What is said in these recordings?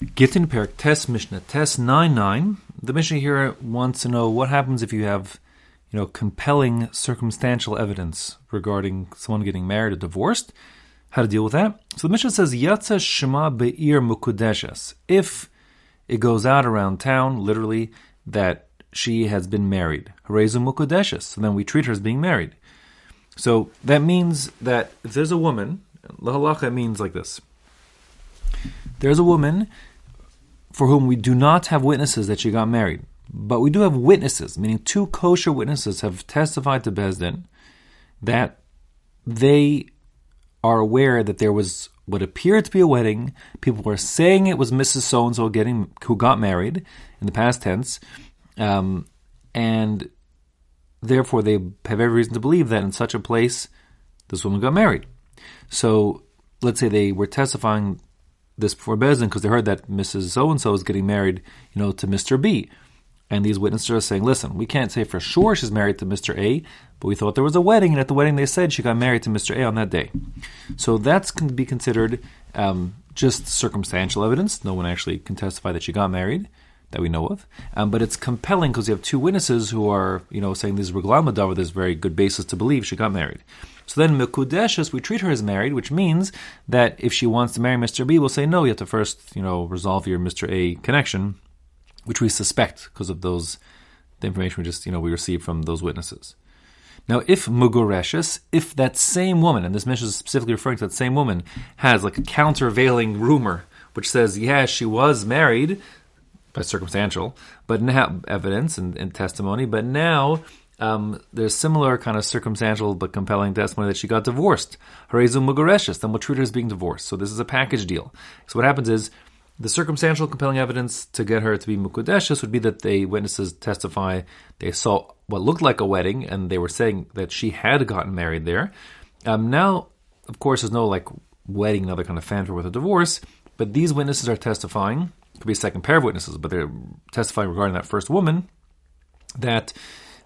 Gittin Perek Test Mishnah Test 9 9. The Mishnah here wants to know what happens if you have, you know, compelling circumstantial evidence regarding someone getting married or divorced. How to deal with that? So the Mishnah says, Yatza Shema Be'ir Mekudeshes. If it goes out around town, literally, that she has been married. Harezu Mekudeshes. So then we treat her as being married. So that means that if there's a woman, lahalacha means like this. There's a woman for whom we do not have witnesses that she got married, but we do have witnesses, meaning two kosher witnesses have testified to Beis Din that they are aware that there was what appeared to be a wedding. People were saying it was Mrs. So and So getting who got married in the past tense, um, and therefore they have every reason to believe that in such a place this woman got married. So let's say they were testifying this before Beis Din because they heard that Mrs. So and So is getting married, you know, to Mr. B. And these witnesses are saying, listen, we can't say for sure she's married to Mr. A, but we thought there was a wedding, and at the wedding they said she got married to Mr. A on that day. So that's going to be considered um, just circumstantial evidence. No one actually can testify that she got married that we know of. Um, but it's compelling because you have two witnesses who are, you know, saying this is raglayim there's very good basis to believe she got married. So then Mekudeshes, we treat her as married, which means that if she wants to marry Mr. B, we'll say no, you have to first, you know, resolve your Mr. A connection, which we suspect because of those the information we just, you know, we received from those witnesses. Now, if Mugoreshes, if that same woman, and this Mishnah is specifically referring to that same woman, has like a countervailing rumor which says, yeah, she was married, by circumstantial, but now evidence and, and testimony, but now um, there's similar kind of circumstantial but compelling testimony that she got divorced. Harezu Mugareshes, then we'll treat her as being divorced. So this is a package deal. So what happens is the circumstantial compelling evidence to get her to be Mekudeshes would be that the witnesses testify they saw what looked like a wedding and they were saying that she had gotten married there. Um, now, of course, there's no like wedding, another kind of fanfare with a divorce, but these witnesses are testifying could be a second pair of witnesses, but they're testifying regarding that first woman that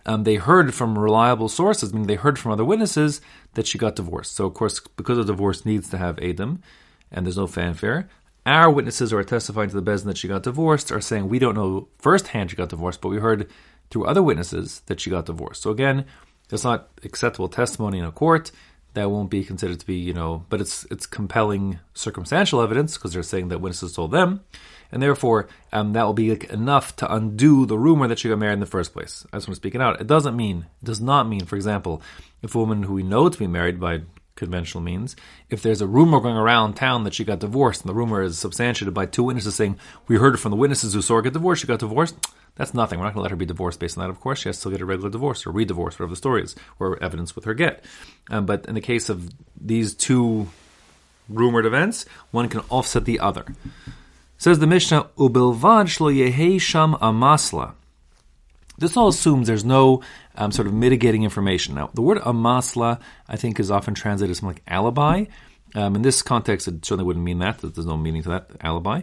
um, they heard from reliable sources, meaning they heard from other witnesses that she got divorced. So, of course, because a divorce needs to have eidim, and there's no fanfare, our witnesses who are testifying to the Beis Din that she got divorced are saying we don't know firsthand she got divorced, but we heard through other witnesses that she got divorced. So again, it's not acceptable testimony in a court. That won't be considered to be, you know, but it's it's compelling circumstantial evidence because they're saying that witnesses told them and therefore um, that will be like enough to undo the rumor that she got married in the first place. I just want to speak it out. It doesn't mean, it does not mean, for example, if a woman who we know to be married by conventional means, if there's a rumor going around town that she got divorced, and the rumor is substantiated by two witnesses saying, we heard it from the witnesses who saw her get divorced, she got divorced, that's nothing. We're not going to let her be divorced based on that, of course. She has to still get a regular divorce or re-divorce, whatever the story is, or evidence with her get. Um, but in the case of these two rumored events, one can offset the other. Says the Mishnah, Ubilvad shlo sham amasla. This all assumes there's no um, sort of mitigating information. Now, the word amasla, I think, is often translated as something like alibi. Um, in this context, it certainly wouldn't mean that. There's no meaning to that, alibi.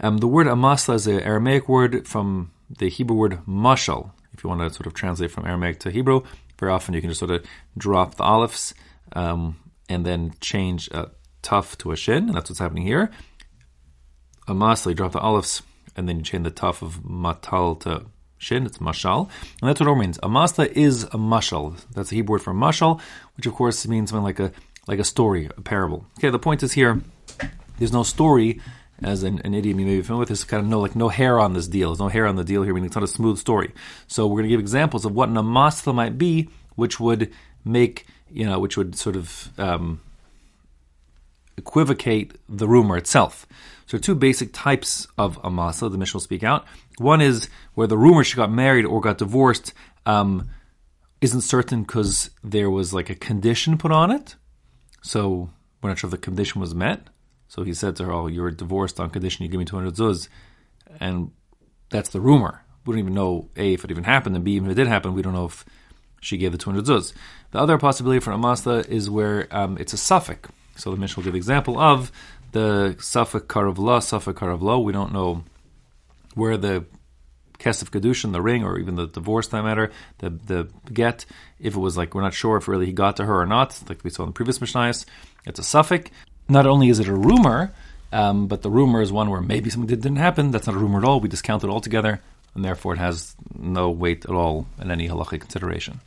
Um, the word amasla is an Aramaic word from the Hebrew word mashal. If you want to sort of translate from Aramaic to Hebrew, very often you can just sort of drop the alephs um, and then change a tough to a shin, and that's what's happening here a masla, you drop the alephs, and then you change the tuf of matal to shin, it's mashal. And that's what it means. A masla is a mashal. That's the Hebrew word for mashal, which of course means something like a like a story, a parable. Okay, the point is here, there's no story as an, an, idiom you may be familiar with, there's kind of no like no hair on this deal. There's no hair on the deal here, meaning it's not a smooth story. So we're going to give examples of what an amasla might be, which would make you know, which would sort of um, equivocate the rumor itself. So two basic types of amasa the Mishnah will speak out. One is where the rumor she got married or got divorced um, isn't certain because there was like a condition put on it. So we're not sure if the condition was met. So he said to her, "Oh, you're divorced on condition you give me 200 zuz," and that's the rumor. We don't even know a if it even happened, and b even if it did happen, we don't know if she gave the 200 zuz. The other possibility for amasa is where um, it's a safek. So the Mishnah will give example of the Safak Karavla, Safak Karavla. We don't know where the Kesef Kiddushin, the ring, or even the divorce, that matter, the the get, if it was like, we're not sure if really he got to her or not, like we saw in the previous Mishnayos, it's a safek. Not only is it a rumor, Um, but the rumor is one where maybe something did, didn't happen. That's not a rumor at all. We discount it altogether, and therefore it has no weight at all in any halachic consideration.